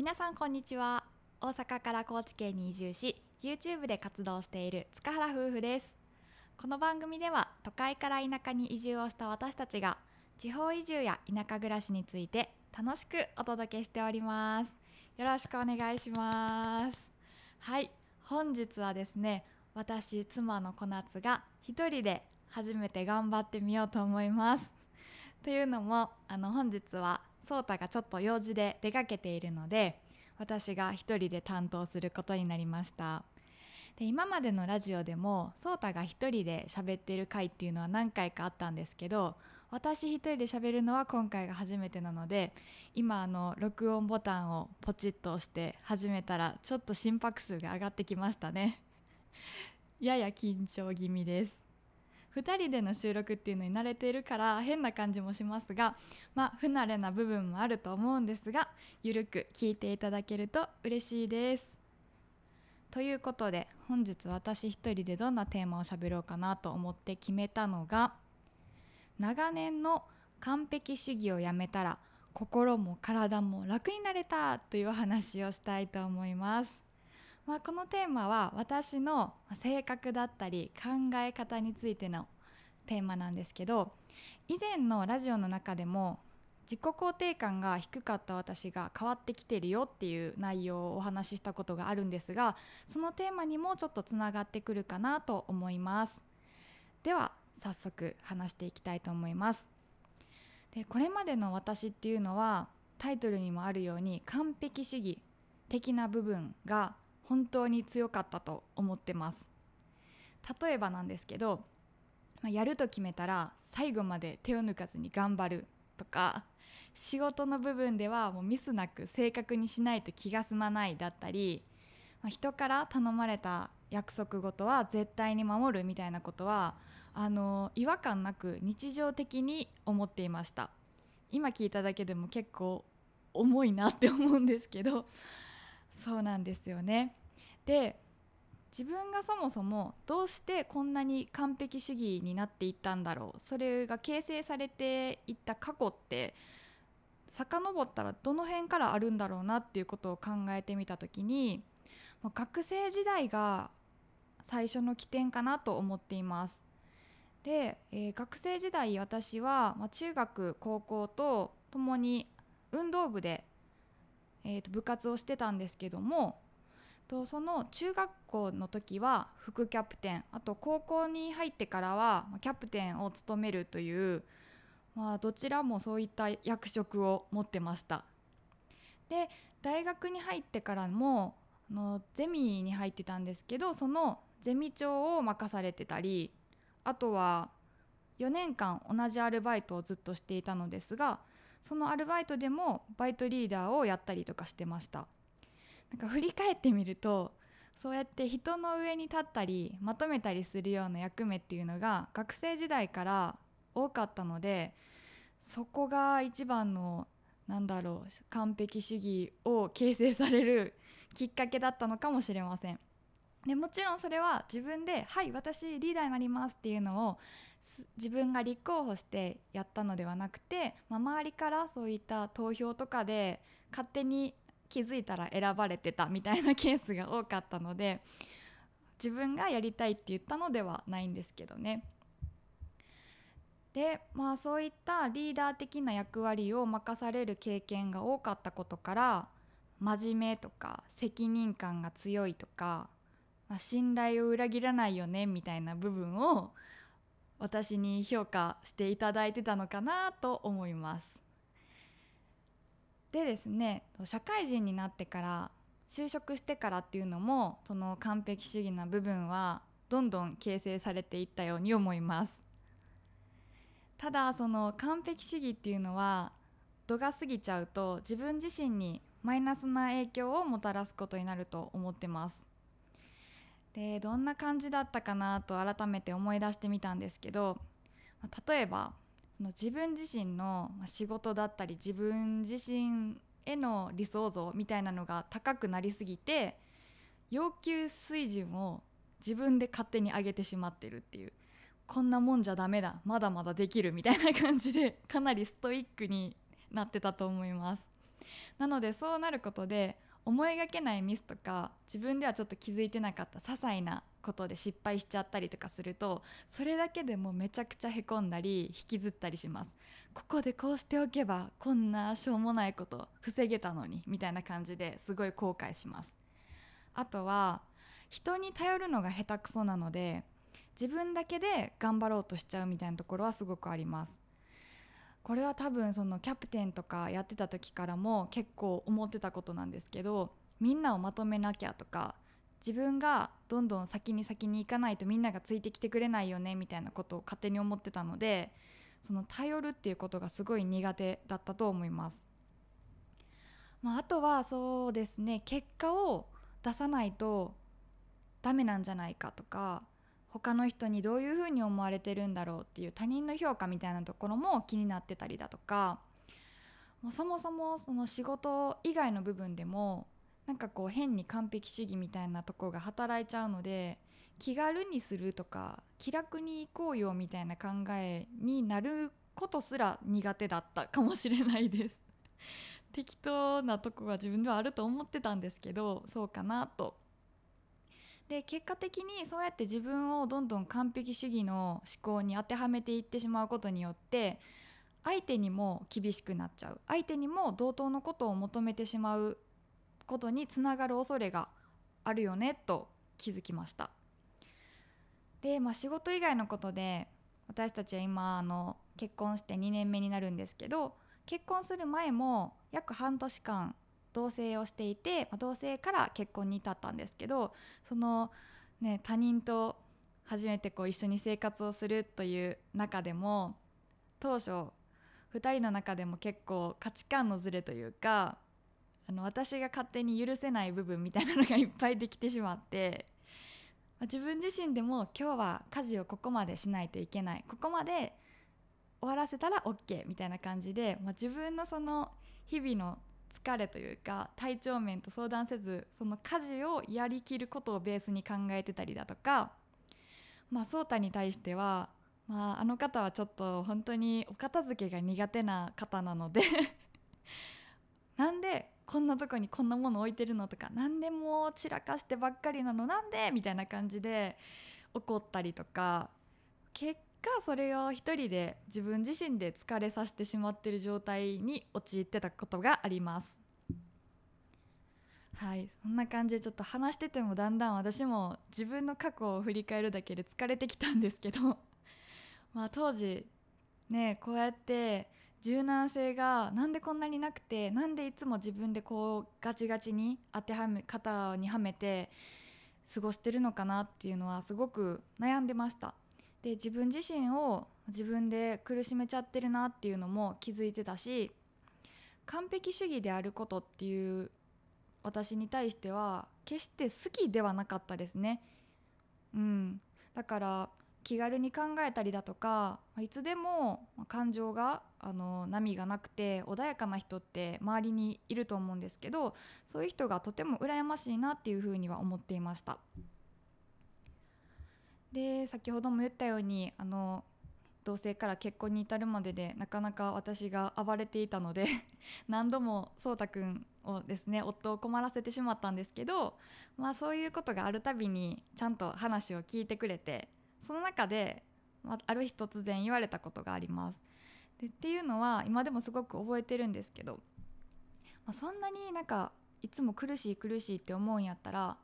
皆さんこんにちは。大阪から高知県に移住し YouTube で活動している塚原夫婦です。この番組では都会から田舎に移住をした私たちが地方移住や田舎暮らしについて楽しくお届けしております。よろしくお願いします。はい。本日はですね私妻の小夏が一人で初めて頑張ってみようと思います。というのもあの本日は颯太がちょっと用事で出かけているので私が一人で担当することになりました。で今までのラジオでも颯太が一人で喋ってる回っていうのは何回かあったんですけど私一人で喋るのは今回が初めてなので今あの録音ボタンをポチッと押して始めたらちょっと心拍数が上がってきましたね。やや緊張気味です。2人での収録っていうのに慣れているから変な感じもしますがまあ不慣れな部分もあると思うんですがゆるく聞いていただけると嬉しいですということで本日私一人でどんなテーマを喋ろうかなと思って決めたのが長年の完璧主義をやめたら心も体も楽になれたという話をしたいと思います。まあ、このテーマは私の性格だったり考え方についてのテーマなんですけど以前のラジオの中でも自己肯定感が低かった私が変わってきてるよっていう内容をお話ししたことがあるんですがそのテーマにもちょっとつながってくるかなと思います。では早速話していきたいと思います。でこれまでの私っていうのはタイトルにもあるように完璧主義的な部分が本当に強かったと思ってます。例えばなんですけど、まあ、やると決めたら最後まで手を抜かずに頑張るとか仕事の部分ではもうミスなく正確にしないと気が済まないだったり、まあ、人から頼まれた約束事は絶対に守るみたいなことはあの違和感なく日常的に思っていました。今聞いただけでも結構重いなって思うんですけどそうなんですよね。で自分がそもそもどうしてこんなに完璧主義になっていったんだろうそれが形成されていった過去って遡ったらどの辺からあるんだろうなっていうことを考えてみた時に学生時代が最初の起点かなと思っています。で、えー、学生時代私は、ま、中学高校とともに運動部で、えー、と部活をしてたんですけどもとその中学校の時は副キャプテンあと高校に入ってからはキャプテンを務めるという、まあ、どちらもそういった役職を持ってました。で大学に入ってからもあのゼミに入ってたんですけどそのゼミ長を任されてたりあとは4年間同じアルバイトをずっとしていたのですがそのアルバイトでもバイトリーダーをやったりとかしてました。なんか振り返ってみるとそうやって人の上に立ったりまとめたりするような役目っていうのが学生時代から多かったのでそこが一番のなんだろう完璧主義を形成される きっかけだったのかもしれません。でもちろんそれは自分で「はい私リーダーになります」っていうのを自分が立候補してやったのではなくて、まあ、周りからそういった投票とかで勝手に気づいたら選ばれてたみたいなケースが多かったので自分がやりたいって言ったのではないんですけどね。でまあそういったリーダー的な役割を任される経験が多かったことから真面目とか責任感が強いとか、まあ、信頼を裏切らないよねみたいな部分を私に評価していただいてたのかなと思います。でですね社会人になってから就職してからっていうのもその完璧主義な部分はどんどん形成されていったように思います。ただその完璧主義っていうのは度が過ぎちゃうと自分自身にマイナスな影響をもたらすことになると思ってます。でどんな感じだったかなと改めて思い出してみたんですけど例えばその自分自身の仕事だったり自分自身への理想像みたいなのが高くなりすぎて要求水準を自分で勝手に上げてしまってるっていうこんなもんじゃダメだまだまだできるみたいな感じでかなりストイックになってたと思います。なのでそうなることで思いがけないミスとか自分ではちょっと気づいてなかった些細なことで失敗しちゃったりとかするとそれだけでもめちゃくちゃへこんだり引きずったりします。ここでこうしておけばこんなしょうもないこと防げたのにみたいな感じですごい後悔します。あとは人に頼るのが下手くそなので自分だけで頑張ろうとしちゃうみたいなところはすごくあります。これは多分そのキャプテンとかやってた時からも結構思ってたことなんですけどみんなをまとめなきゃとか自分がどんどん先に先に行かないとみんながついてきてくれないよねみたいなことを勝手に思ってたのでその頼るっていうことがすごい苦手だったと思います。まあ、あとはそうですね結果を出さないとダメなんじゃないかとか他の人にどういうふうに思われてるんだろうっていう他人の評価みたいなところも気になってたりだとかもうそもそもその仕事以外の部分でもなんかこう変に完璧主義みたいなとこが働いちゃうので気軽にするとか気楽に行こうよみたいな考えになることすら苦手だったかもしれないです。適当なとこが自分ではあると思ってたんですけどそうかなと。で結果的にそうやって自分をどんどん完璧主義の思考に当てはめていってしまうことによって相手にも厳しくなっちゃう。相手にも同等のことを求めてしまうことにつながる恐れがあるよねと気づきました。で、まあ、仕事以外のことで私たちは今あの結婚して2年目になるんですけど結婚する前も約半年間同棲をしていて、まあ、同棲から結婚に至ったんですけどその、ね、他人と初めてこう一緒に生活をするという中でも当初2人の中でも結構価値観のズレというかあの私が勝手に許せない部分みたいなのがいっぱいできてしまって自分自身でも今日は家事をここまでしないといけない。ここまで終わらせたら OK みたいな感じで、まあ、自分のその日々の疲れというか体調面と相談せずその家事をやりきることをベースに考えてたりだとかまあ颯太に対しては、まあ、あの方はちょっと本当にお片付けが苦手な方なのでなんでこんなとこにこんなもの置いてるのとか何でも散らかしてばっかりなのなんでみたいな感じで怒ったりとか結果それを一人で自分自身で疲れさせてしまってる状態に陥ってたことがあります。はいそんな感じでちょっと話しててもだんだん私も自分の過去を振り返るだけで疲れてきたんですけどまあ当時ねこうやって柔軟性がなんでこんなになくてなんでいつも自分でこうガチガチに当てはめ肩にはめて過ごしてるのかなっていうのはすごく悩んでました。で自分自身を自分で苦しめちゃってるなっていうのも気づいてたし完璧主義であることっていう私に対しては決して好きではなかったですね。うん。だから気軽に考えたりだとかいつでも感情があの波がなくて穏やかな人って周りにいると思うんですけどそういう人がとても羨ましいなっていうふうには思っていました。で先ほども言ったようにあの同棲から結婚に至るまででなかなか私が暴れていたので 何度もそうたくんをですね夫を困らせてしまったんですけど、まあ、そういうことがあるたびにちゃんと話を聞いてくれてその中で、まあ、ある日突然言われたことがあります。でっていうのは今でもすごく覚えてるんですけど、まあ、そんなになんかいつも苦しい苦しいって思うんやったら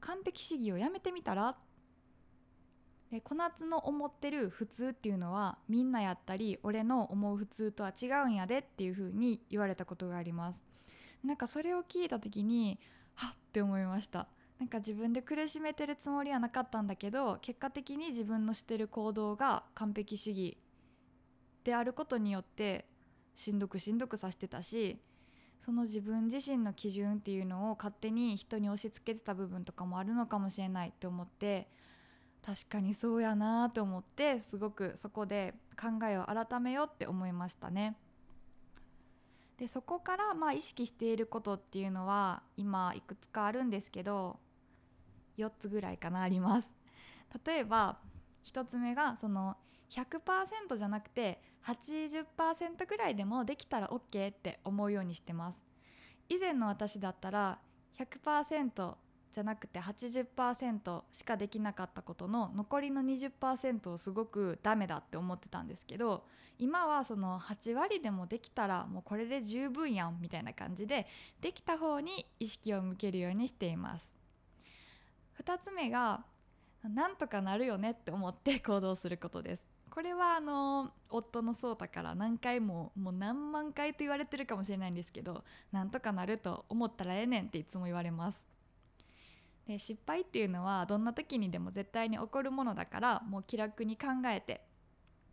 完璧主義をやめてみたら？で小夏の思ってる普通っていうのはみんなやったり俺の思う普通とは違うんやでっていう風に言われたことがあります。なんかそれを聞いた時にはっって思いました。なんか自分で苦しめてるつもりはなかったんだけど結果的に自分のしてる行動が完璧主義であることによってしんどくしんどくさせてたしその自分自身の基準っていうのを勝手に人に押し付けてた部分とかもあるのかもしれないって思って確かにそうやなと思ってすごくそこで考えを改めようって思いましたね。でそこからまあ意識していることっていうのは今いくつかあるんですけど4つぐらいかなあります。例えば1つ目がその100%じゃなくて80%ぐらいでもできたら OK って思うようにしてます。以前の私だったら100%じゃなくて80%しかできなかったことの残りの20%をすごくダメだって思ってたんですけど今はその8割でもできたらもうこれで十分やんみたいな感じでできた方に意識を向けるようにしています。2つ目がなんとかなるよねって思って 行動することです。これはあの夫の颯太から何回ももう何万回と言われてるかもしれないんですけどなんとかなると思ったらええねんっていつも言われます。で失敗っていうのはどんな時にでも絶対に起こるものだからもう気楽に考えて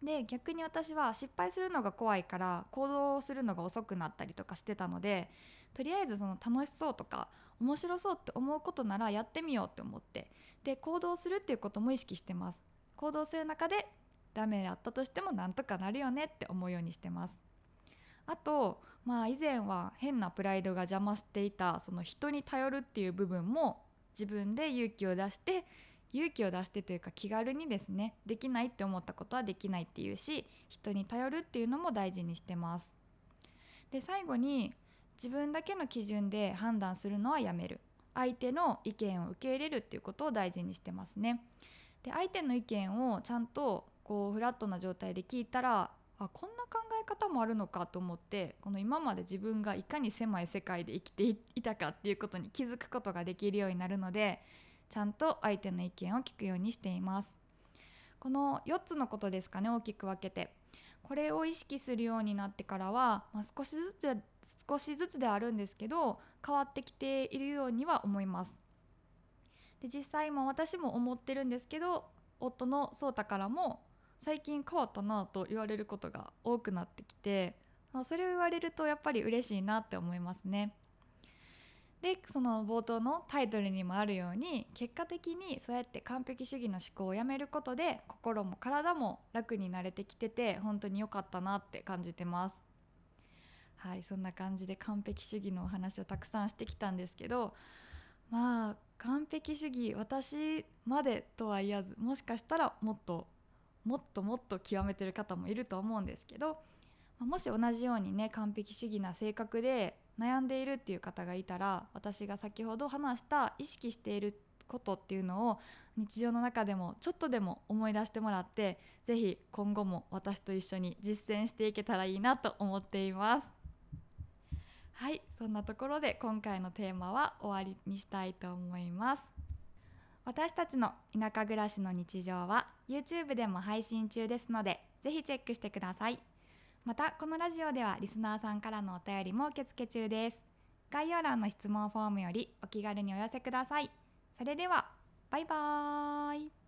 で逆に私は失敗するのが怖いから行動するのが遅くなったりとかしてたのでとりあえずその楽しそうとか面白そうって思うことならやってみようって思ってで行動するっていうことも意識してます。行動する中でダメだったとしてもなんとかなるよねって思うようにしてます。あとまあ以前は変なプライドが邪魔していたその人に頼るっていう部分も自分で勇気を出して勇気を出してというか気軽にですねできないって思ったことはできないっていうし人に頼るっていうのも大事にしてます。で最後に自分だけの基準で判断するのはやめる。相手の意見を受け入れるっていうことを大事にしてますね。で相手の意見をちゃんとこうフラットな状態で聞いたらあこんな考え方もあるのかと思ってこの今まで自分がいかに狭い世界で生きていたかっていうことに気づくことができるようになるのでちゃんと相手の意見を聞くようにしています。この4つのことですかね大きく分けて。これを意識するようになってからは、まあ、少しずつ少しずつであるんですけど変わってきているようには思います。で実際も私も思ってるんですけど夫の颯太からも最近変わったなと言われることが多くなってきて、まあ、それを言われるとやっぱり嬉しいなって思いますね。でその冒頭のタイトルにもあるように結果的にそうやって完璧主義の思考をやめることで心も体も楽になれてきてて本当に良かったなって感じてます。はいそんな感じで完璧主義のお話をたくさんしてきたんですけどまあ完璧主義私までとは言わずもしかしたらもっともっともっと極めてる方もいると思うんですけどもし同じようにね完璧主義な性格で悩んでいるっていう方がいたら私が先ほど話した意識していることっていうのを日常の中でもちょっとでも思い出してもらって是非今後も私と一緒に実践していけたらいいなと思っています。はいそんなところで今回のテーマは終わりにしたいと思います。私たちの田舎暮らしの日常は YouTube でも配信中ですのでぜひチェックしてください。またこのラジオではリスナーさんからのお便りも受付中です。概要欄の質問フォームよりお気軽にお寄せください。それではバイバーイ。